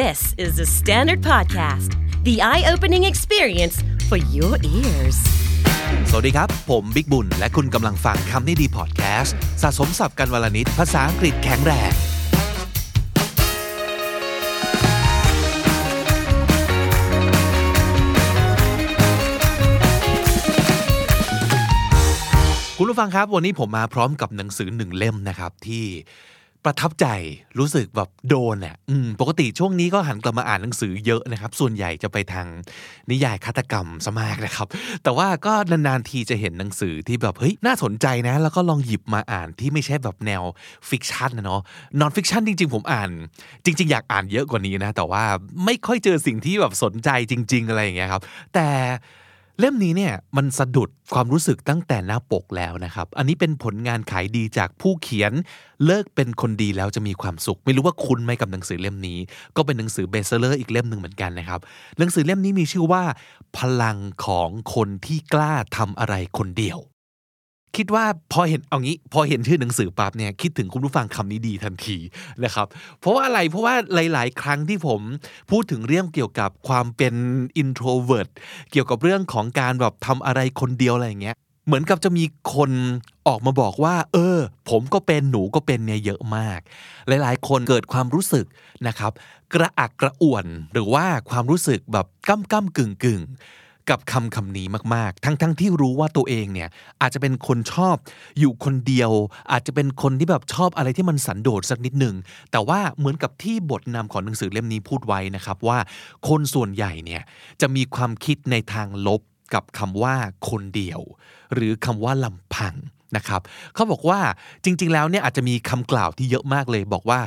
This is the Standard Podcast, the eye opening experience for your ears. สวัสดีครับ ผมบิ๊กบุญ และคุณกำลังฟังคำนี้ดีพอดแคสต์สะสมสับกันวลนิดภาษาอังกฤษแข็งแรง คุณผู้ฟังครับ วันนี้ผมมาพร้อมกับหนังสือหนึ่งเล่มนะครับที่ ประทับใจรู้สึกแบบโดนอะอืมปกติช่วงนี้ก็หันกลับมาอ่านหนังสือเยอะนะครับ ส่วนใหญ่จะไปทางนิยายฆาตกรรมซะมากนะครับ แต่ว่าก็นานๆทีจะเห็นหนังสือที่แบบเฮ้ยน่าสนใจนะ แล้วก็ลองหยิบมาอ่านที่ไม่ใช่แบบแนว fiction นะเนาะ non-fiction จริง ๆ ผมอ่าน จริง ๆ อยากอ่านเยอะกว่านี้นะ แต่ว่าไม่ค่อยเจอสิ่งที่แบบสนใจจริง ๆ อะไรอย่างเงี้ยครับ แต่ เล่มนี้เนี่ยมันสะดุดความรู้สึกตั้งแต่หน้าปกแล้วนะครับ อันนี้เป็นผลงานขายดีจากผู้เขียน เลิกเป็นคนดีแล้วจะมีความสุข ไม่รู้ว่าคุณไหมกับหนังสือเล่มนี้ ก็เป็นหนังสือเบสเซอร์อีกเล่มหนึ่งเหมือนกันนะครับ หนังสือเล่มนี้มีชื่อว่า พลังของคนที่กล้าทำอะไรคนเดียว คิดว่าพอเห็นเอางี้ พอเห็นชื่อหนังสือปั๊บเนี่ยคิดถึงคุณผู้ฟังคำนี้ดีทันทีนะครับ เพราะว่าอะไรเพราะว่าหลาย ๆ ครั้งที่ผมพูดถึงเรื่องเกี่ยวกับความเป็น introvert เกี่ยวกับเรื่องของการแบบทำอะไรคนเดียวอะไรอย่างเงี้ยเหมือนกับจะมีคนออกมาบอกว่า เออ ผมก็เป็นหนูก็เป็นเนี่ยเยอะมาก หลาย ๆ คนเกิดความรู้สึกนะครับ กระอักกระอ่วนหรือว่าความรู้สึกแบบก้ำก้ำกึ่งกึ่ง กับคำคำนี้มากๆ ทั้งๆทที่รู้ว่าตัวเองเนี่ยอาจจะเป็นคนชอบอยู่คนเดียว อาจจะเป็นคนที่แบบชอบอะไรที่มันสันโดษสักนิดหนึ่งแต่ว่าเหมือนกับที่บทนำของหนังสือเล่มนี้พูดไว้นะครับว่าคนส่วนใหญ่เนี่ยจะมีความคิดในทางลบกับคำว่าคนเดียว หรือคำว่าลำพังนะครับเขาบอกว่าจริง ๆ แล้วเนี่ยอาจจะมีคำกล่าวที่เยอะมากเลย บอกว่า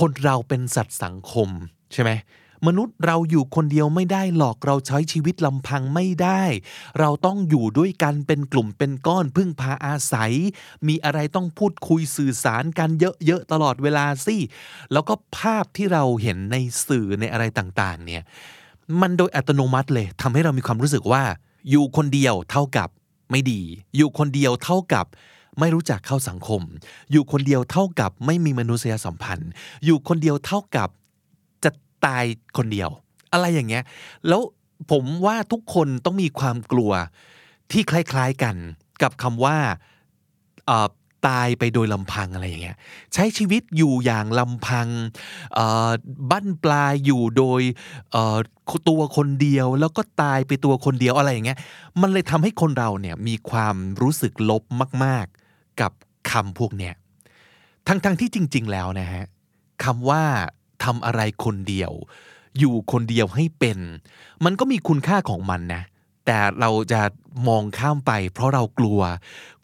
คนเราเป็นสัตว์สังคมใช่ไหม มนุษย์เราอยู่คนเดียวไม่ได้หรอกเราใช้ชีวิตลำพังไม่ได้ เราต้องอยู่ด้วยกันเป็นกลุ่มเป็นก้อนพึ่งพาอาศัย มีอะไรต้องพูดคุยสื่อสารกันเยอะๆตลอดเวลาสิแล้วก็ภาพที่เราเห็นในสื่อในอะไรต่างๆเนี่ยมันโดยอัตโนมัติเลยทำให้เรามีความรู้สึกว่า อยู่คนเดียวเท่ากับไม่ดี อยู่คนเดียวเท่ากับไม่รู้จักเข้าสังคม อยู่คนเดียวเท่ากับไม่มีมนุษยสัมพันธ์ อยู่คนเดียวเท่ากับ ตายคนเดียว อะไรอย่างเงี้ย แล้วผมว่าทุกคนต้องมีความกลัวที่คล้าย ๆกันกับคำว่าตายไปโดยลำพังอะไรอย่างเงี้ยใช้ชีวิตอยู่อย่างลำพังบั้นปลายอยู่โดยตัวคนเดียวแล้วก็ตายไปตัวคนเดียวอะไรอย่างเงี้ยมันเลยทำให้คนเราเนี่ยมีความรู้สึกลบมาก ๆ กับคำพวกเนี้ยทั้งๆที่จริง ๆ แล้วนะฮะคำว่า ทำอะไรคนเดียว อยู่คนเดียวให้เป็น มันก็มีคุณค่าของมันนะ แต่เราจะมองข้ามไป เพราะเรากลัว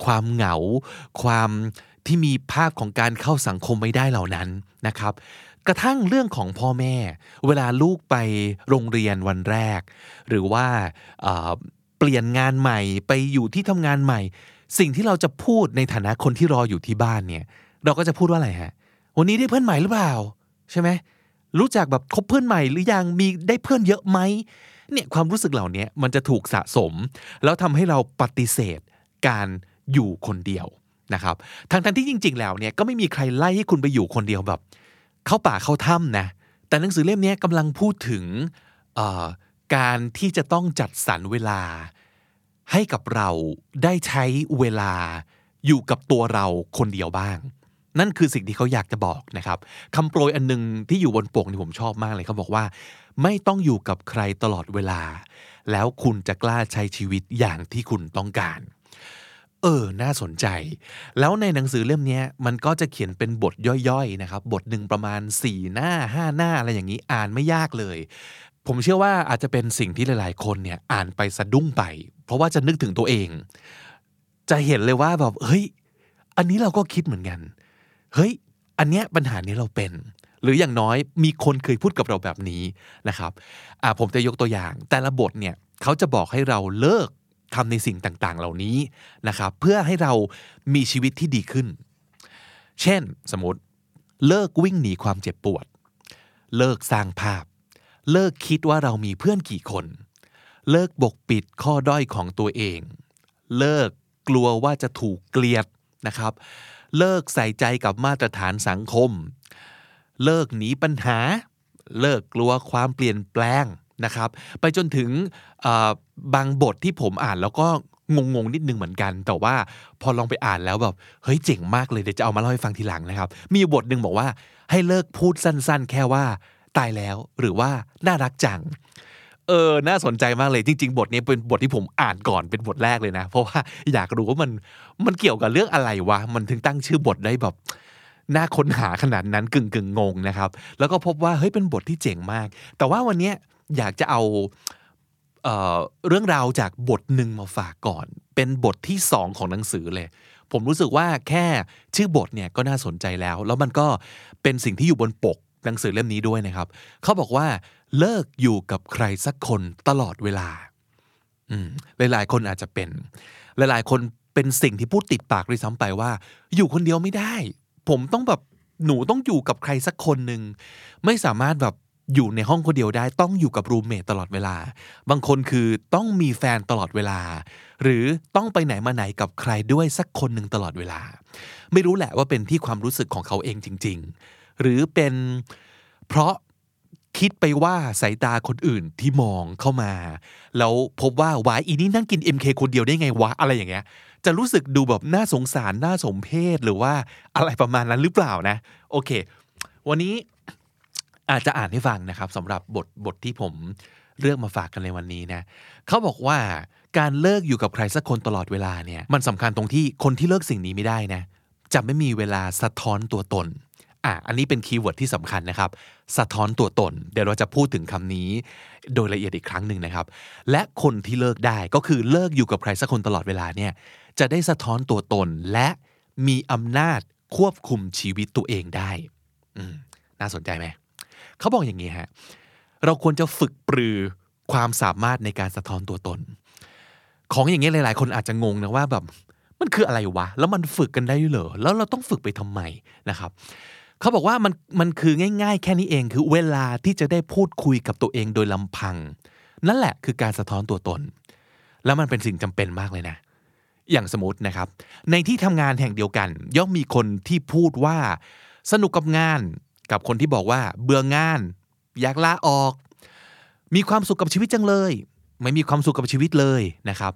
ความเหงา ความที่มีภาพของการเข้าสังคมไม่ได้เหล่านั้นนะครับ กระทั่งเรื่องของพ่อแม่ เวลาลูกไปโรงเรียนวันแรก หรือว่าเอ่อเปลี่ยนงานใหม่ไปอยู่ที่ทำงานใหม่ สิ่งที่เราจะพูดในฐานะคนที่รออยู่ที่บ้านเนี่ย เราก็จะพูดว่าอะไรฮะวันนี้ได้เพื่อนใหม่หรือเปล่า ใช่ไหมรู้จักแบบคบเพื่อนใหม่หรือยังมีได้เพื่อนเยอะไหมเนี่ยความรู้สึกเหล่านี้มันจะถูกสะสม แล้วทำให้เราปฏิเสธการอยู่คนเดียวนะครับทั้งทั้งที่จริง ๆ แล้วเนี่ยก็ไม่มีใครไล่ให้คุณไปอยู่คนเดียวแบบ เข้าป่าเข้าถ้ำนะแต่หนังสือเล่มนี้กำลังพูดถึงการที่จะต้องจัดสรรเวลา ให้กับเราได้ใช้เวลาอยู่กับตัวเราคนเดียวบ้าง นั่นคือสิ่งที่เขาอยากจะบอกนะครับคำโปรยอันหนึงที่อยู่บนปกนี่ผมชอบมากเลยเขาบอกว่า ไม่ต้องอยู่กับใครตลอดเวลา แล้วคุณจะกล้าใช้ชีวิตอย่างที่คุณต้องการ เออ น่าสนใจ แล้วในหนังสือเล่มนี้มันก็จะเขียนเป็นบทย่อยๆนะครับ บทหนึ่งประมาณ 4 หน้า 5 หน้าอะไรอย่างนี้อ่านไม่ยากเลย ผมเชื่อว่าอาจจะเป็นสิ่งที่หลาย ๆ คนเนี่ยอ่านไปสะดุ้งไป เพราะว่าจะนึกถึงตัวเอง จะเห็นเลยว่าแบบเฮ้ยอันนี้เราก็คิดเหมือนกัน เฮ้ยอันเนี้ยปัญหานี้เราเป็น หรืออย่างน้อยมีคนเคยพูดกับเราแบบนี้นะครับอ่าผมจะยกตัวอย่าง แต่ละบทเนี่ยเขาจะบอกให้เราเลิกทำในสิ่งต่างๆ เหล่านี้นะครับ เพื่อให้เรามีชีวิตที่ดีขึ้น เช่นสมมติเลิกวิ่งหนีความเจ็บปวด เลิกสร้างภาพ เลิกคิดว่าเรามีเพื่อนกี่คน เลิกบกปิดข้อด้อยของตัวเอง เลิกกลัวว่าจะถูกเกลียดนะครับ เลิกใส่ใจกับมาตรฐานสังคม เลิกหนีปัญหา เลิกกลัวความเปลี่ยนแปลงนะครับ ไปจนถึงบางบทที่ผมอ่านแล้วก็งงๆนิดนึงเหมือนกัน แต่ว่าพอลองไปอ่านแล้วแบบเฮ้ยเจ๋งมากเลยเดี๋ยวจะเอามาเล่าให้ฟังทีหลังนะครับ มีบทหนึ่งบอกว่าให้เลิกพูดสั้นๆ แค่ว่าตายแล้วหรือว่าน่ารักจัง เออ น่าสนใจมากเลยจริง ๆ บทนี้เป็นบทที่ผมอ่านก่อนเป็นบทแรกเลยนะ เพราะว่าอยากรู้ว่ามันมันเกี่ยวกับเรื่องอะไรวะ มันถึงตั้งชื่อบทได้แบบน่าค้นหาขนาดนั้นกึ่งกึ่งงงนะครับ แล้วก็พบว่าเฮ้ยเป็นบทที่เจ๋งมาก แต่ว่าวันนี้อยากจะเอาเออเรื่องราวจากบทหนึ่งมาฝากก่อน เป็นบทที่สองของหนังสือเลย ผมรู้สึกว่าแค่ชื่อบทเนี่ยก็น่าสนใจแล้ว แล้วมันก็เป็นสิ่งที่อยู่บนปกหนังสือเล่มนี้ด้วยนะครับ เขาบอกว่า เลิกอยู่กับใครสักคนตลอดเวลาอืหลายๆ คนอาจจะเป็น หลายๆ คนเป็นสิ่งที่พูดติดปากด้วยซ้ำไปว่า อยู่คนเดียวไม่ได้ ผมต้องแบบหนูต้องอยู่กับใครสักคนหนึ่งไม่สามารถแบบอยู่ในห้องคนเดียวได้ ต้องอยู่กับรูมเมทตลอดเวลา บางคนคือต้องมีแฟนตลอดเวลา หรือต้องไปไหนมาไหนกับใครด้วยสักคนหนึ่งตลอดเวลา ไม่รู้แหละว่าเป็นที่ความรู้สึกของเขาเองจริง ๆ หรือเป็นเพราะ คิดไปว่าสายตาคนอื่นที่มองเข้ามา แล้วพบว่าวายอีนี่นั่งกิน MK คนเดียวได้ไงวะอะไรอย่างเงี้ย จะรู้สึกดูแบบน่าสงสารน่าสมเพชหรือว่าอะไรประมาณนั้นหรือเปล่านะ โอเค วันนี้อาจจะอ่านให้ฟังนะครับสำหรับบทบทที่ผมเลือกมาฝากกันในวันนี้นะเขาบอกว่าการเลิกอยู่กับใครสักคนตลอดเวลาเนี่ยมันสำคัญตรงที่คนที่เลิกสิ่งนี้ไม่ได้นะจะไม่มีเวลาสะท้อนตัวตน อะอันนี้เป็น keyword ที่สำคัญนะครับ สะท้อนตัวตน เดี๋ยวเราจะพูดถึงคำนี้โดยละเอียดอีกครั้งหนึ่งนะครับ และคนที่เลิกได้ก็คือเลิกอยู่กับใครสักคนตลอดเวลาเนี่ยจะได้สะท้อนตัวตนและมีอำนาจควบคุมชีวิตตัวเองได้น่าสนใจไหม เขาบอกอย่างนี้ฮะ เราควรจะฝึกปรือความสามารถในการสะท้อนตัวตน ของอย่างเงี้ยหลาย ๆ คนอาจจะงงนะว่าแบบมันคืออะไรวะ แล้วมันฝึกกันได้หรอ แล้วเราต้องฝึกไปทำไมนะครับ เขาบอกว่ามันมันคือง่าย ๆ แค่นี้เองคือเวลาที่จะได้พูดคุยกับตัวเองโดยลำพัง นั่นแหละคือการสะท้อนตัวตน แล้วมันเป็นสิ่งจำเป็นมากเลยนะ อย่างสมมตินะครับ ในที่ทำงานแห่งเดียวกัน ย่อมมีคนที่พูดว่า สนุกกับงาน กับคนที่บอกว่า เบื่องาน อยากลาออก มีความสุขกับชีวิตจังเลย ไม่มีความสุขกับชีวิตเลยนะครับ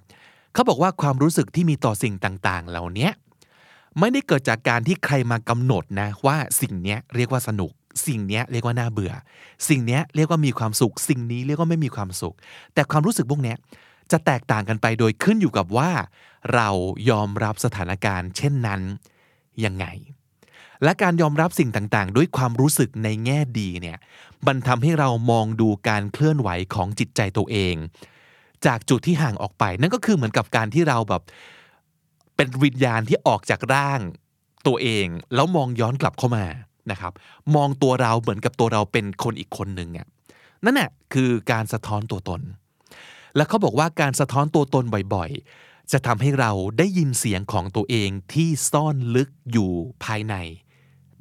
เขาบอกว่าความรู้สึกที่มีต่อสิ่งต่าง ๆ เหล่านี้ ไม่ได้เกิดจากการที่ใครมากำหนดนะว่าสิ่งนี้เรียกว่าสนุก สิ่งนี้เรียกว่าน่าเบื่อ สิ่งนี้เรียกว่ามีความสุข สิ่งนี้เรียกว่าไม่มีความสุข แต่ความรู้สึกพวกนี้จะแตกต่างกันไปโดยขึ้นอยู่กับว่า เรายอมรับสถานการณ์ เช่นนั้นยังไง และการยอมรับสิ่งต่างๆ ด้วยความรู้สึกในแง่ดีเนี่ยมันทำให้เรามองดูการเคลื่อนไหวของจิตใจตัวเอง จากจุดที่ห่างออกไปนั่นก็คือเหมือนกับการที่เราแบบ เป็นวิญญาณที่ออกจากร่างตัวเอง แล้วมองย้อนกลับเข้ามานะครับ มองตัวเราเหมือนกับตัวเราเป็นคนอีกคนหนึ่งอะนั่นแหละคือการสะท้อนตัวตน และเขาบอกว่าการสะท้อนตัวตนบ่อยๆ จะทำให้เราได้ยินเสียงของตัวเองที่ซ่อนลึกอยู่ภายใน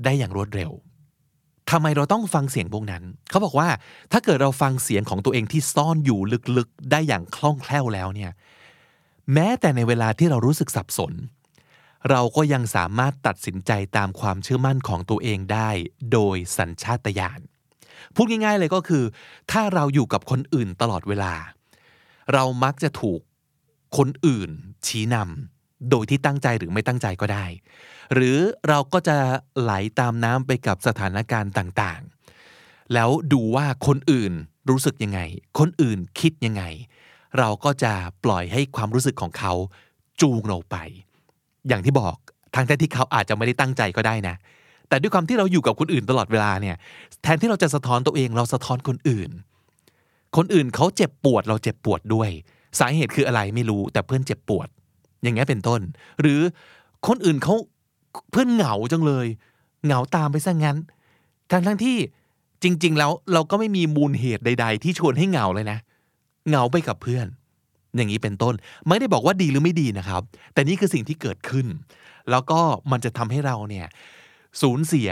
ได้อย่างรวดเร็วทำไมเราต้องฟังเสียงพวกนั้น เขาบอกว่าถ้าเกิดเราฟังเสียงของตัวเองที่ซ่อนอยู่ลึกๆ ได้อย่างคล่องแคล่วแล้วเนี่ย แม้แต่ในเวลาที่เรารู้สึกสับสน เราก็ยังสามารถตัดสินใจตามความเชื่อมั่นของตัวเองได้ โดยสัญชาตญาณพูดง่ายๆเลยก็คือ ถ้าเราอยู่กับคนอื่นตลอดเวลา เรามักจะถูกคนอื่น ชี้นำโดยที่ตั้งใจหรือไม่ตั้งใจก็ได้ หรือเราก็จะไหลาตามน้ำไปกับสถานการณ์ต่างๆ แล้วดูว่าคนอื่นรู้สึกยังไง คนอื่นคิดยังไง เราก็จะปล่อยให้ความรู้สึกของเขาจูงเราไป อย่างที่บอกทางแท้ที่เขาอาจจะไม่ได้ตั้งใจก็ได้นะ แต่ด้วยความที่เราอยู่กับคนอื่นตลอดเวลาเนี่ย แทนที่เราจะสะท้อนตัวเองเราสะท้อนคนอื่น คนอื่นเขาเจ็บปวดเราเจ็บปวดด้วย สาเหตุคืออะไรไม่รู้แต่เพื่อนเจ็บปวด อย่างเงี้ยเป็นต้น หรือคนอื่นเขาเพื่อนเหงาจังเลย เหงาตามไปซะงั้น ทั้งทั้งที่จริง ๆ แล้วเราก็ไม่มีมูลเหตุใด ๆ ที่ชวนให้เหงาเลยนะเหงาไปกับเพื่อน อย่างนี้เป็นต้น ไม่ได้บอกว่าดีหรือไม่ดีนะครับ แต่นี่คือสิ่งที่เกิดขึ้น แล้วก็มันจะทำให้เราเนี่ยสูญเสีย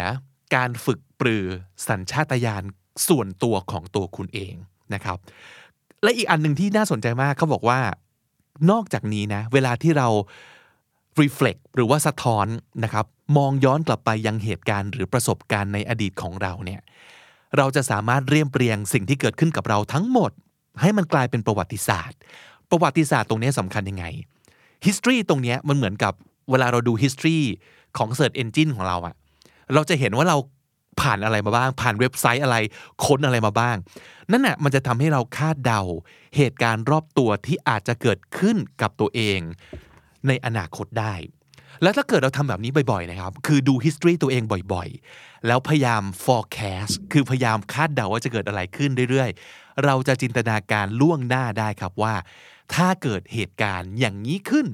การฝึกปรือสัญชาตญาณส่วนตัวของตัวคุณเองนะครับ และอีกอันหนึ่งที่น่าสนใจมากเขาบอกว่านอกจากนี้นะเวลาที่เรา reflect หรือว่าสะท้อนนะครับ มองย้อนกลับไปยังเหตุการณ์หรือประสบการณ์ในอดีตของเราเนี่ยเราจะสามารถเรียมเรียงสิ่งที่เกิดขึ้นกับเราทั้งหมด ให้มันกลายเป็นประวัติศาสตร์ ประวัติศาสตร์ตรงนี้สำคัญยังไง history ตรงนี้มันเหมือนกับเวลาเราดู history ของ search engine ของเราอะเราจะเห็นว่าเราผ่านอะไรมาบ้าง ผ่านเว็บไซต์อะไร ค้นอะไรมาบ้าง นั่นน่ะมันจะทำให้เราคาดเดา เหตุการณ์รอบตัวที่อาจจะเกิดขึ้นกับตัวเอง ในอนาคตได้ แล้วถ้าเกิดเราทำแบบนี้บ่อยๆนะครับ คือดู history ตัวเองบ่อยๆ แล้วพยายาม forecast คือพยายามคาดเดาว่าจะเกิดอะไรขึ้นเรื่อยๆ เราจะจินตนาการล่วงหน้าได้ครับว่า ถ้าเกิดเหตุการณ์อย่างนี้ขึ้น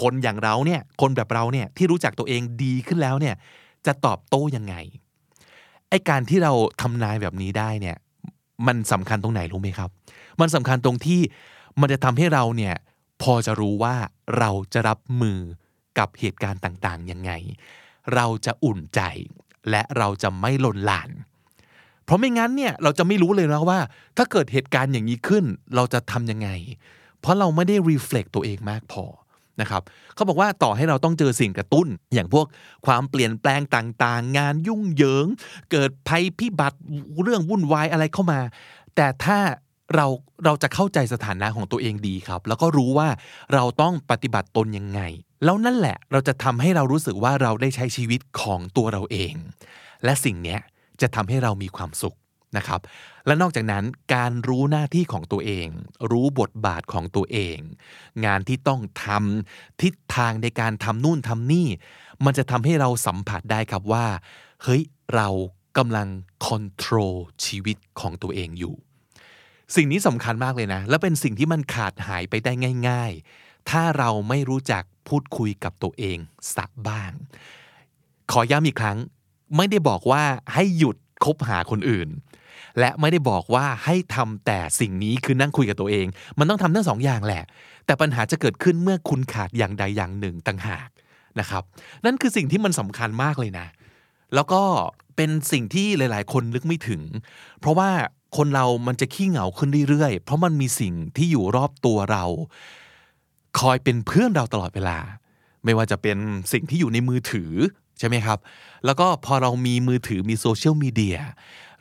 คนอย่างเราเนี่ยคนแบบเราเนี่ยที่รู้จักตัวเองดีขึ้นแล้วเนี่ยจะตอบโต้ยังไงไอการที่เราทำนายแบบนี้ได้เนี่ยมันสำคัญตรงไหนรู้ไหมครับ มันสำคัญตรงที่มันจะทำให้เราเนี่ยพอจะรู้ว่าเราจะรับมือกับเหตุการณ์ต่างๆยังไง เราจะอุ่นใจ และเราจะไม่ลนลาน เพราะไม่งั้นเนี่ยเราจะไม่รู้เลยนะว่า ถ้าเกิดเหตุการณ์อย่างนี้ขึ้น เราจะทำยังไง เพราะเราไม่ได้รีเฟล็กตัวเองมากพอนะครับเขาบอกว่าต่อให้เราต้องเจอสิ่งกระตุ้น อย่างพวกความเปลี่ยนแปลงต่างๆ งานยุ่งเหยิง เกิดภัยพิบัติเรื่องวุ่นวายอะไรเข้ามา แต่ถ้าเราเราจะเข้าใจสถานะของตัวเองดีครับ แล้วก็รู้ว่าเราต้องปฏิบัติตนยังไง แล้วนั่นแหละเราจะทำให้เรารู้สึกว่าเราได้ใช้ชีวิตของตัวเราเอง และสิ่งเนี้ย จะทำให้เรามีความสุขนะครับ และนอกจากนั้นการรู้หน้าที่ของตัวเอง รู้บทบาทของตัวเอง งานที่ต้องทำทิศทางในการทำนู่นทำนี่ มันจะทำให้เราสัมผัสได้ครับว่าเฮ้ยเรากำลังคอนโทรลชีวิตของตัวเองอยู่ สิ่งนี้สำคัญมากเลยนะ และเป็นสิ่งที่มันขาดหายไปได้ง่าย ๆ ถ้าเราไม่รู้จักพูดคุยกับตัวเองสักบ้าง ขอย้ำอีกครั้ง ไม่ได้บอกว่าให้หยุดคบหาคนอื่น และไม่ได้บอกว่าให้ทำแต่สิ่งนี้คือนั่งคุยกับตัวเอง มันต้องทำทั้งสองอย่างแหละ แต่ปัญหาจะเกิดขึ้นเมื่อคุณขาดอย่างใดอย่างหนึ่งต่างหากนะครับ นั่นคือสิ่งที่มันสำคัญมากเลยนะ แล้วก็เป็นสิ่งที่หลาย ๆ คนนึกไม่ถึง เพราะว่าคนเรามันจะขี้เหงาขึ้นเรื่อย ๆ เพราะมันมีสิ่งที่อยู่รอบตัวเรา คอยเป็นเพื่อนเราตลอดเวลา ไม่ว่าจะเป็นสิ่งที่อยู่ในมือถือ ใช่ไหมครับ แล้วก็พอเรามีมือถือมีโซเชียลมีเดีย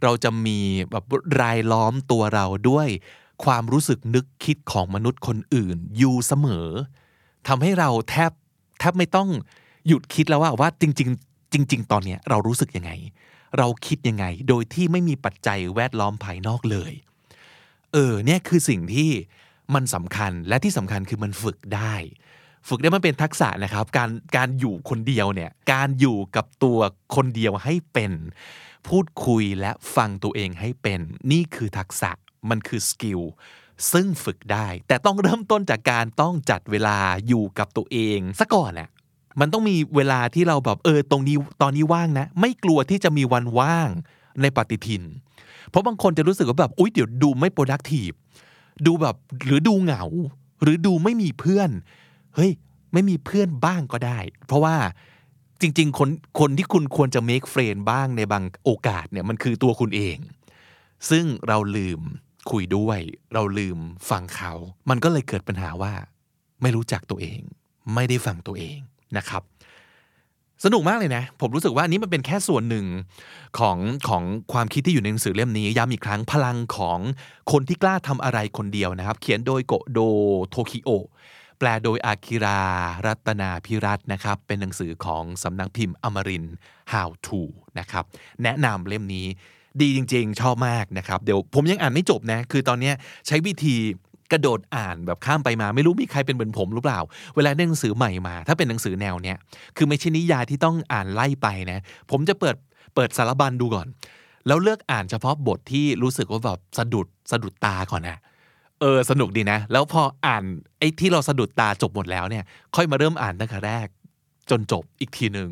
เราจะมีแบบรายล้อมตัวเราด้วยความรู้สึกนึกคิดของมนุษย์คนอื่น อยู่เสมอทำให้เราแทบแทบไม่ต้องหยุดคิดแล้วว่าว่าจริง ๆ จริง ๆ ตอนเนี้ยเรารู้สึกยังไง เราคิดยังไง โดยที่ไม่มีปัจจัยแวดล้อมภายนอกเลย เออเนี่ยคือสิ่งที่มันสำคัญและที่สำคัญคือมันฝึกได้ ฝึกได้มันเป็นทักษะนะครับ การการอยู่คนเดียวเนี่ย การอยู่กับตัวคนเดียวให้เป็น พูดคุยและฟังตัวเองให้เป็น นี่คือทักษะมันคือสกิลซึ่งฝึกได้ แต่ต้องเริ่มต้นจากการต้องจัดเวลาอยู่กับตัวเองซะก่อนน่ะมันต้องมีเวลาที่เราแบบเออตรงนี้ตอนนี้ว่างนะ ไม่กลัวที่จะมีวันว่างในปฏิทิน เพราะบางคนจะรู้สึกว่าแบบอุ๊ยเดี๋ยวดูไม่ productive ดูแบบหรือดูเหงา หรือดูไม่มีเพื่อน เฮ้ยไม่มีเพื่อนบ้างก็ได้ เพราะว่าจริง ๆ คนคนที่คุณควรจะ make friend บ้างในบางโอกาสเนี่ยมันคือตัวคุณเอง ซึ่งเราลืมคุยด้วย เราลืมฟังเขา มันก็เลยเกิดปัญหาว่า ไม่รู้จักตัวเอง ไม่ได้ฟังตัวเองนะครับ สนุกมากเลยนะ ผมรู้สึกว่านนี้มันเป็นแค่ส่วนหนึ่งของของความคิดที่อยู่ในหนังสือเล่มนี้ย้ำอีกครั้งพลังของคนที่กล้าทำอะไรคนเดียวนะครับ เขียนโดยโกโดโทคิโอ แปลโดยอากิรา รัตนาพิรัตน์นะครับ เป็นหนังสือของสำนักพิมพ์อมริน How to นะครับ แนะนำเล่มนี้ดีจริงๆ ชอบมากนะครับ เดี๋ยวผมยังอ่านไม่จบนะ คือตอนนี้ใช้วิธีกระโดดอ่านแบบข้ามไปมา ไม่รู้มีใครเป็นเหมือนผมหรือเปล่า เวลาได้หนังสือใหม่มา ถ้าเป็นหนังสือแนวเนี้ยคือไม่ใช่นิยายที่ต้องอ่านไล่ไปนะ ผมจะเปิดเปิดสารบัญดูก่อน แล้วเลือกอ่านเฉพาะบทที่รู้สึกว่าแบบสะดุดสะดุดตาก่อนนะ เออสนุกดีนะ แล้วพออ่านไอ้ที่เราสะดุดตาจบหมดแล้วเนี่ย ค่อยมาเริ่มอ่านตั้งแต่แรก จนจบอีกทีหนึ่ง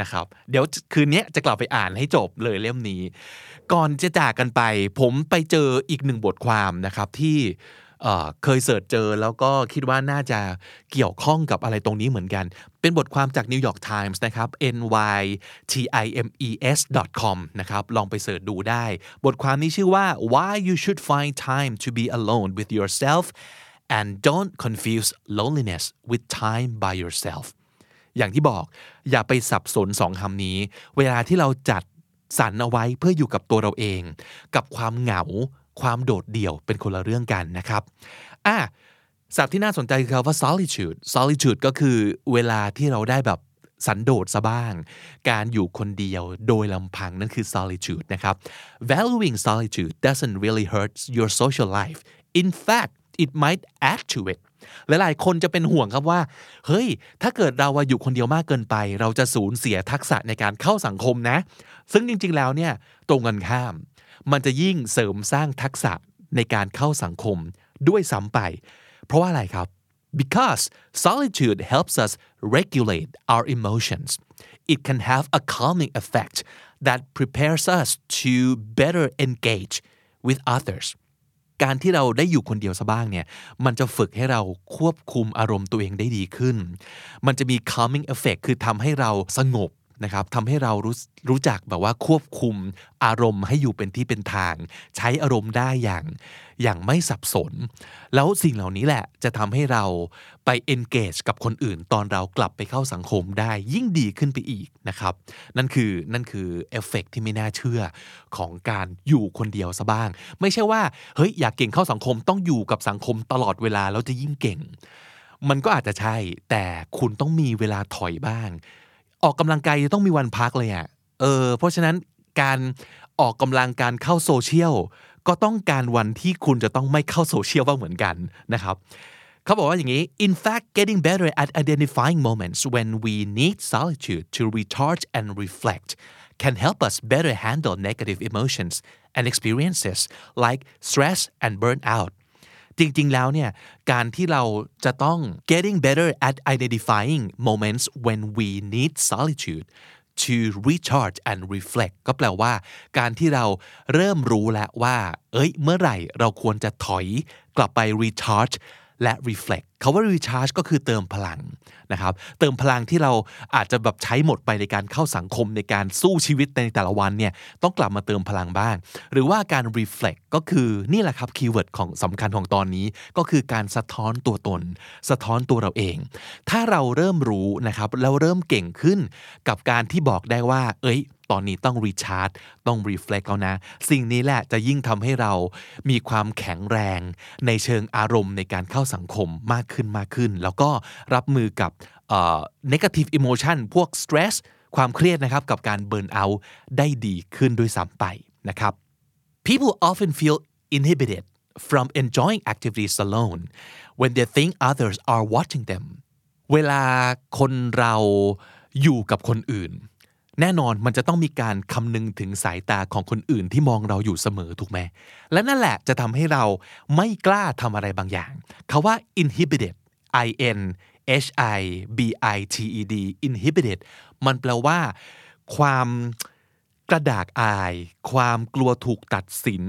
นะครับ เดี๋ยวคืนนี้จะกลับไปอ่านให้จบเลยเล่มนี้ ก่อนจะจากกันไป ผมไปเจออีกหนึ่งบทความนะครับที่ เคยเสิร์ชเจอแล้วก็คิดว่าน่าจะเกี่ยวข้องกับอะไรตรงนี้เหมือนกัน เป็นบทความจาก New York Times นะครับ nytimes com นะครับลองไปเสิร์ชดูได้ บทความนี้ชื่อว่า why you should find time to be alone with yourself and don't confuse loneliness with time by yourself อย่างที่บอกอย่าไปสับสนสองคำนี้ เวลาที่เราจัดสรรเอาไว้เพื่ออยู่กับตัวเราเอง กับความเหงา ความโดดเดี่ยวเป็นคนละเรื่องกันนะครับอะศัพท์ที่น่าสนใจคือคำว่า solitude solitude ก็คือเวลาที่เราได้แบบสันโดษซะบ้าง การอยู่คนเดียวโดยลำพังนั่นคือ solitude นะครับ valuing solitude doesn't really hurt your social life in fact it might add to it หลายๆ คนจะเป็นห่วงครับว่า เฮ้ย ถ้าเกิดเราอยู่คนเดียวมากเกินไป เราจะสูญเสียทักษะในการเข้าสังคมนะ ซึ่งจริง ๆ แล้วเนี่ย ตรงกันข้าม มันจะยิ่งเสริมสร้างทักษะในการเข้าสังคมด้วยซ้ำไป เพราะว่าอะไรครับ because solitude helps us regulate our emotions it can have a calming effect that prepares us to better engage with others การที่เราได้อยู่คนเดียวซะบ้างเนี่ย มันจะฝึกให้เราควบคุมอารมณ์ตัวเองได้ดีขึ้น มันจะมี calming effect คือทำให้เราสงบ นะครับทำให้เรารู้รู้จักแบบว่าควบคุมอารมณ์ให้อยู่เป็นที่เป็นทาง ใช้อารมณ์ได้อย่างอย่างไม่สับสน แล้วสิ่งเหล่านี้แหละจะทำให้เราไป engage กับคนอื่น ตอนเรากลับไปเข้าสังคมได้ยิ่งดีขึ้นไปอีกนะครับ นั่นคือนั่นคือเอฟเฟกที่ไม่น่าเชื่อของการอยู่คนเดียวซะบ้าง ไม่ใช่ว่าเฮ้ยอยากเก่งเข้าสังคมต้องอยู่กับสังคมตลอดเวลาแล้วจะยิ่งเก่ง มันก็อาจจะใช่แต่คุณต้องมีเวลาถอยบ้าง ออกกำลังกายจะต้องมีวันพักเลยอะ่ะเออเพราะฉะนั้นการออกกำลังการเข้าโซเชียลก็ต้องการวันที่คุณจะต้องไม่เข้าโซเชียลบ้างเหมือนกันนะครับเขาบอกว่าอย่างนี้ in fact getting better at identifying moments when we need solitude to recharge and reflect can help us better handle negative emotions and experiences like stress and burnout จริง ๆ แล้วเนี่ยการที่เราจะต้อง getting better at identifying moments when we need solitude to recharge and reflect ก็แปลว่า การที่เราเริ่มรู้แล้วว่า เอ้ย เมื่อไหร่เราควรจะถอยกลับไป recharge และ reflect คาว่า recharge ก็คือเติมพลังนะครับ เติมพลังที่เราอาจจะแบบใช้หมดไปในการเข้าสังคมในการสู้ชีวิตในแต่ละวันเนี่ยต้องกลับมาเติมพลังบ้าง หรือว่าการ reflect ก็คือนี่แหละครับ keyword ของสำคัญของตอนนี้ก็คือการสะท้อนตัวตน สะท้อนตัวเราเอง ถ้าเราเริ่มรู้นะครับแล้วเริ่มเก่งขึ้นกับการที่บอกได้ว่า เอ้ย ตอนนี้ต้อง recharge ต้อง reflect แล้วนะ สิ่งนี้แหละจะยิ่งทำให้เรามีความแข็งแรง ในเชิงอารมณ์ในการเข้าสังคมมากขึ้นมากขึ้น แล้วก็รับมือกับ negative emotion พวก stress ความเครียดนะครับกับการ burn out ได้ดีขึ้นด้วยซ้ำไปนะครับ people often feel inhibited from enjoying activities alone when they think others are watching them เวลาคนเราอยู่กับคนอื่น แน่นอนมันจะต้องมีการคำนึงถึงสายตาของคนอื่นที่มองเราอยู่เสมอถูกไหมและนั่นแหละจะทำให้เราไม่กล้าทำอะไรบางอย่างคาว่า inhibited i n h i b i t e d inhibited มันแปลว่า ความกระดากอาย ความกลัวถูกตัดสิน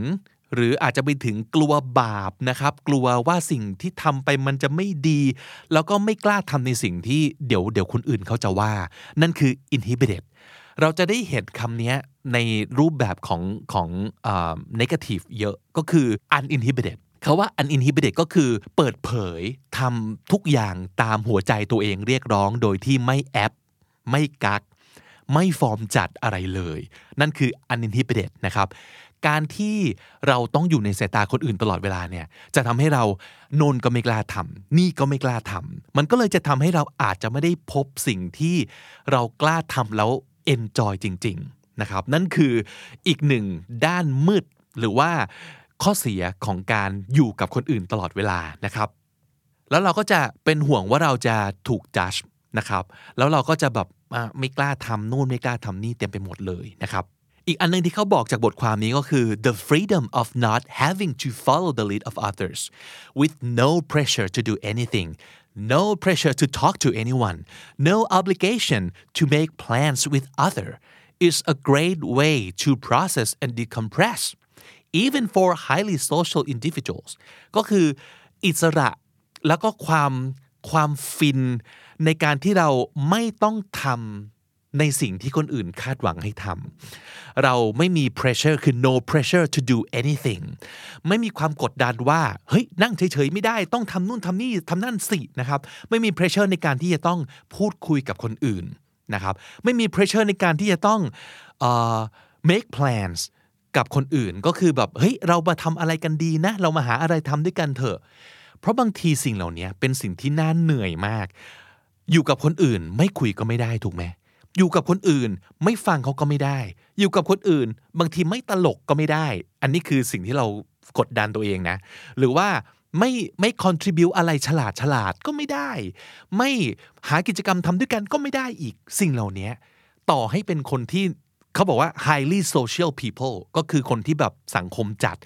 หรืออาจจะไปถึงกลัวบาปนะครับ กลัวว่าสิ่งที่ทำไปมันจะไม่ดี แล้วก็ไม่กล้าทำในสิ่งที่เดี๋ยวเดี๋ยวคนอื่นเขาจะว่า นั่นคือ inhibited เราจะได้เห็นคำนี้ในรูปแบบของของ negative เยอะก็คือ uninhibited เขาว่า uninhibited ก็คือเปิดเผยทำทุกอย่างตามหัวใจตัวเองเรียกร้องโดยที่ไม่แอป ไม่กัก ไม่ฟอร์มจัดอะไรเลย นั่นคือ uninhibited นะครับ การที่เราต้องอยู่ในสายตาคนอื่นตลอดเวลาเนี่ยจะทำให้เราโนนก็ไม่กล้าทำนี่ก็ไม่กล้าทำมันก็เลยจะทำให้เราอาจจะไม่ได้พบสิ่งที่เรากล้าทำแล้ว enjoy จริง ๆนะครับ นั่นคืออีกหนึ่งด้านมืดหรือว่าข้อเสียของการอยู่กับคนอื่นตลอดเวลานะครับ แล้วเราก็จะเป็นห่วงว่าเราจะถูกจัดนะครับ แล้วเราก็จะแบบไม่กล้าทำนู่นไม่กล้าทำนี่เต็มไปหมดเลยนะครับ อีกอันนึงที่เขาบอกจากบทความนี้ก็คือ the freedom of not having to follow the lead of others with no pressure to do anything no pressure to talk to anyone, no obligation to make plans with other is a great way to process and decompress even for highly social individuals ก็คืออิสระแล้วก็ความความฟินในการที่เราไม่ต้องทำ ในสิ่งที่คนอื่นคาดหวังให้ทำเราไม่มี pressure คือ no pressure to do anything ไม่มีความกดดันว่าเฮ้ยนั่งเฉยๆไม่ได้ต้องทำนู่นทำนี่ทำนั่นสินะครับไม่มี pressure ในการที่จะต้องพูดคุยกับคนอื่นนะครับไม่มี pressure ในการที่จะต้องออ make plans กับคนอื่นก็คือแบบเฮ้ยเรามาทำอะไรกันดีนะ เรามาหาอะไรทำด้วยกันเถอะเพราะบางทีสิ่งเหล่านี้เป็นสิ่งที่น่าเหนื่อยมาก อยู่กับคนอื่นไม่คุยก็ไม่ได้ถูกไหม อยู่กับคนอื่น ไม่ฟังเขาก็ไม่ได้ อยู่กับคนอื่น บางทีไม่ตลกก็ไม่ได้ อันนี้คือสิ่งที่เรากดดันตัวเองนะ หรือว่าไม่ไม่ contribu อะไรฉลาดฉลาดก็ไม่ได้ ไม่หากิจกรรมทำด้วยกันก็ไม่ได้อีกสิ่งเหล่านี้ต่อให้เป็นคนที่เขาบอกว่า highly social people ก็คือคนที่แบบสังคมจัด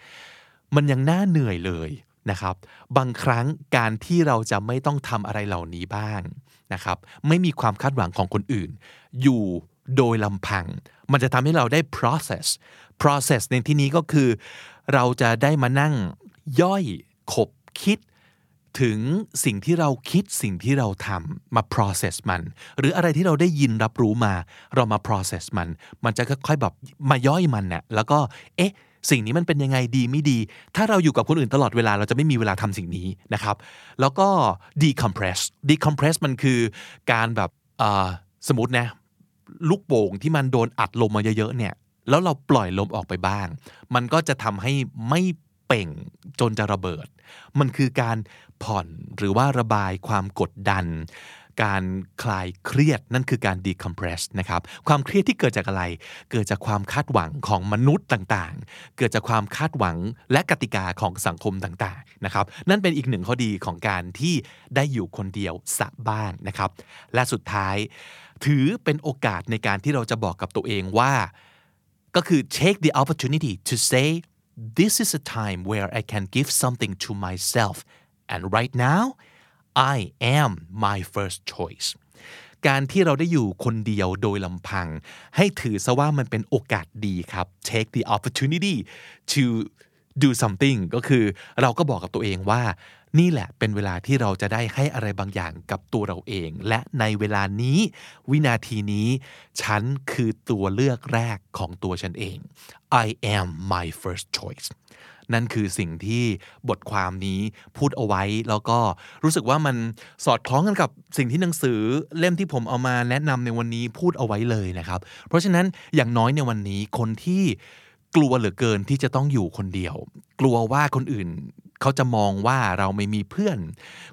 มันยังน่าเหนื่อยเลยนะครับ บางครั้งการที่เราจะไม่ต้องทำอะไรเหล่านี้บ้าง นะครับไม่มีความคาดหวังของคนอื่น อยู่โดยลำพัง มันจะทำให้เราได้ process process ในที่นี้ก็คือ เราจะได้มานั่งย่อยขบคิด ถึงสิ่งที่เราคิดสิ่งที่เราทำมา process มัน หรืออะไรที่เราได้ยินรับรู้มา เรามา process มัน มันจะค่อยๆแบบมาย่อยมันเนี่ยแล้วก็เอ๊ะ สิ่งนี้มันเป็นยังไงดีไม่ดี ถ้าเราอยู่กับคนอื่นตลอดเวลาเราจะไม่มีเวลาทำสิ่งนี้นะครับ แล้วก็ decompress decompress มันคือการแบบสมมตินะลูกโป่งที่มันโดนอัดลมมาเยอะๆเนี่ย แล้วเราปล่อยลมออกไปบ้าง มันก็จะทำให้ไม่เป่งจนจะระเบิด มันคือการผ่อนหรือว่าระบายความกดดัน การคลายเครียดนั่นคือการ decompress นะครับความเครียดที่เกิดจากอะไร เกิดจากความคาดหวังของมนุษย์ต่างๆ เกิดจากความคาดหวังและกติกาของสังคมต่างๆนะครับนั่นเป็นอีกหนึ่งข้อดีของการที่ได้อยู่คนเดียวสะบ้างนะครับและสุดท้าย ถือเป็นโอกาสในการที่เราจะบอกกับตัวเองว่า ก็คือ take the opportunity to say this is a time where I can give something to myself and right now I am my first choice การที่เราได้อยู่คนเดียวโดยลำพัง ให้ถือซะว่ามันเป็นโอกาสดีครับ take the opportunity to do something ก็คือเราก็บอกกับตัวเองว่า นี่แหละเป็นเวลาที่เราจะได้ให้อะไรบางอย่างกับตัวเราเอง และในเวลานี้ วินาทีนี้ ฉันคือตัวเลือกแรกของตัวฉันเอง I am my first choice นั่นคือสิ่งที่บทความนี้พูดเอาไว้ แล้วก็รู้สึกว่ามันสอดคล้องกันกับสิ่งที่หนังสือเล่มที่ผมเอามาแนะนำในวันนี้พูดเอาไว้เลยนะครับ เพราะฉะนั้นอย่างน้อยในวันนี้คนที่ กลัวเหลือเกินที่จะต้องอยู่คนเดียว กลัวว่าคนอื่นเขาจะมองว่าเราไม่มีเพื่อน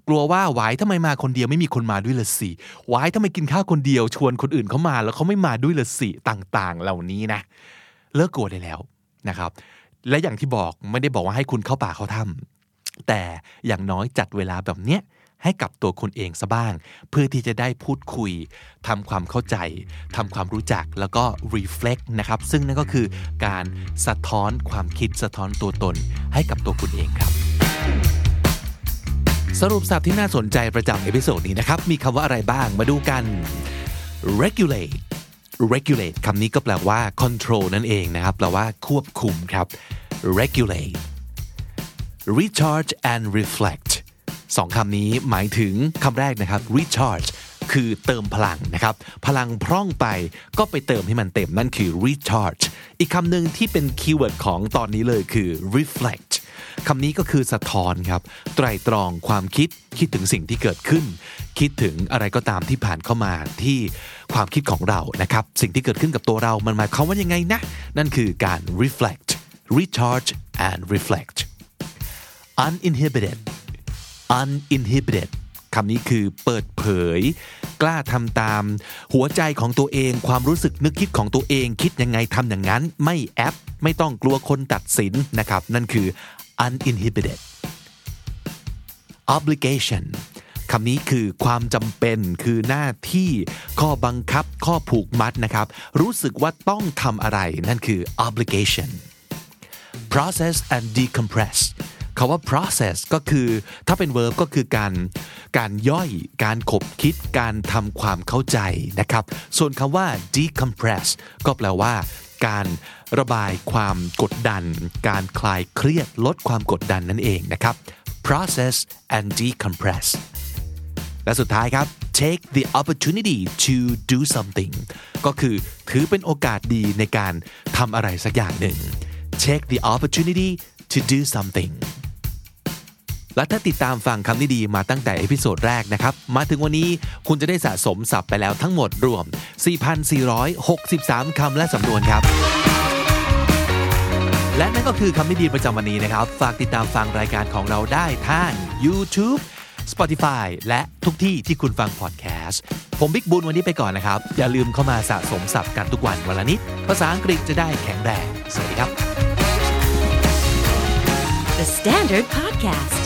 กลัวว่าไว้ทำไมมาคนเดียวไม่มีคนมาด้วยละสิไว้ทำไมกินข้าวคนเดียว ชวนคนอื่นเขามาแล้วเขาไม่มาด้วยละสิต่าง ๆ เหล่านี้นะเลิกกลัวได้แล้วนะครับ และอย่างที่บอกไม่ได้บอกว่าให้คุณเข้าป่าเข้าถ้แต่อย่างน้อยจัดเวลาแบบเนี้ย ให้กับตัวคุณเองซะบ้าง เพื่อที่จะได้พูดคุยทำความเข้าใจทำความรู้จักแล้วก็ reflect นะครับ ซึ่งนั่นก็คือการสะท้อนความคิดสะท้อนตัวตน ให้กับตัวคุณเองครับ สรุปศัพท์ที่น่าสนใจประจำ episode นี้นะครับ มีคำว่าอะไรบ้างมาดูกัน regulate regulate คำนี้ก็แปลว่า control นั่นเองนะครับ แปลว่าควบคุมครับ regulate recharge and reflect สองคำนี้หมายถึงคำแรกนะครับ recharge คือเติมพลังนะครับ พลังพร่องไปก็ไปเติมให้มันเต็มนั่นคือ recharge อีกคำหนึ่งที่เป็น keyword ของตอนนี้เลยคือ reflect คำนี้ก็คือสะท้อนครับ ไตรตรองความคิดคิดถึงสิ่งที่เกิดขึ้น คิดถึงอะไรก็ตามที่ผ่านเข้ามาที่ความคิดของเรานะครับ สิ่งที่เกิดขึ้นกับตัวเรามันหมายความว่ายังไงนะ นั่นคือการ reflect recharge and reflect uninhibited uninhibited คำนี้คือเปิดเผย กล้าทำตาม หัวใจของตัวเอง ความรู้สึกนึกคิดของตัวเอง คิดยังไงทำอย่างนั้น ไม่แอป ไม่ต้องกลัวคนตัดสินนะครับ นั่นคือ uninhibited obligation คำนี้คือความจำเป็นคือหน้าที่ข้อบังคับ ข้อผูกมัดนะครับ รู้สึกว่าต้องทำอะไร นั่นคือ obligation process and decompress คาว่า process ก็คือถ้าเป็น verb ก็คือการการย่อยการขบคิดการทำความเข้าใจนะครับ ส่วนคำว่า decompress ก็แปลว่า การระบายความกดดัน การคลายเครียดลดความกดดันนั่นเองนะครับ process and decompress และสุดท้ายครับ take the opportunity to do something ก็คือถือเป็นโอกาสดีในการทำอะไรสักอย่างหนึ่ง take the opportunity to do something และถ้าติดตามฟังคำนี้ดีมาตั้งแต่ episode แรกนะครับ มาถึงวันนี้คุณจะได้สะสมศัพท์ไปแล้วทั้งหมดรวม 4,463 คำและสำนวนครับ และนั่นก็คือคำนิดีประจำวันนี้นะครับ ฝากติดตามฟังรายการของเราได้ทาง YouTube Spotify และทุกที่ที่คุณฟังพอดแคสต์ ผมบิ๊กบุญวันนี้ไปก่อนนะครับ อย่าลืมเข้ามาสะสมศัพท์กันทุกวันวันละนิด ภาษาอังกฤษจะได้แข็งแรง สวัสดีครับ The Standard Podcast,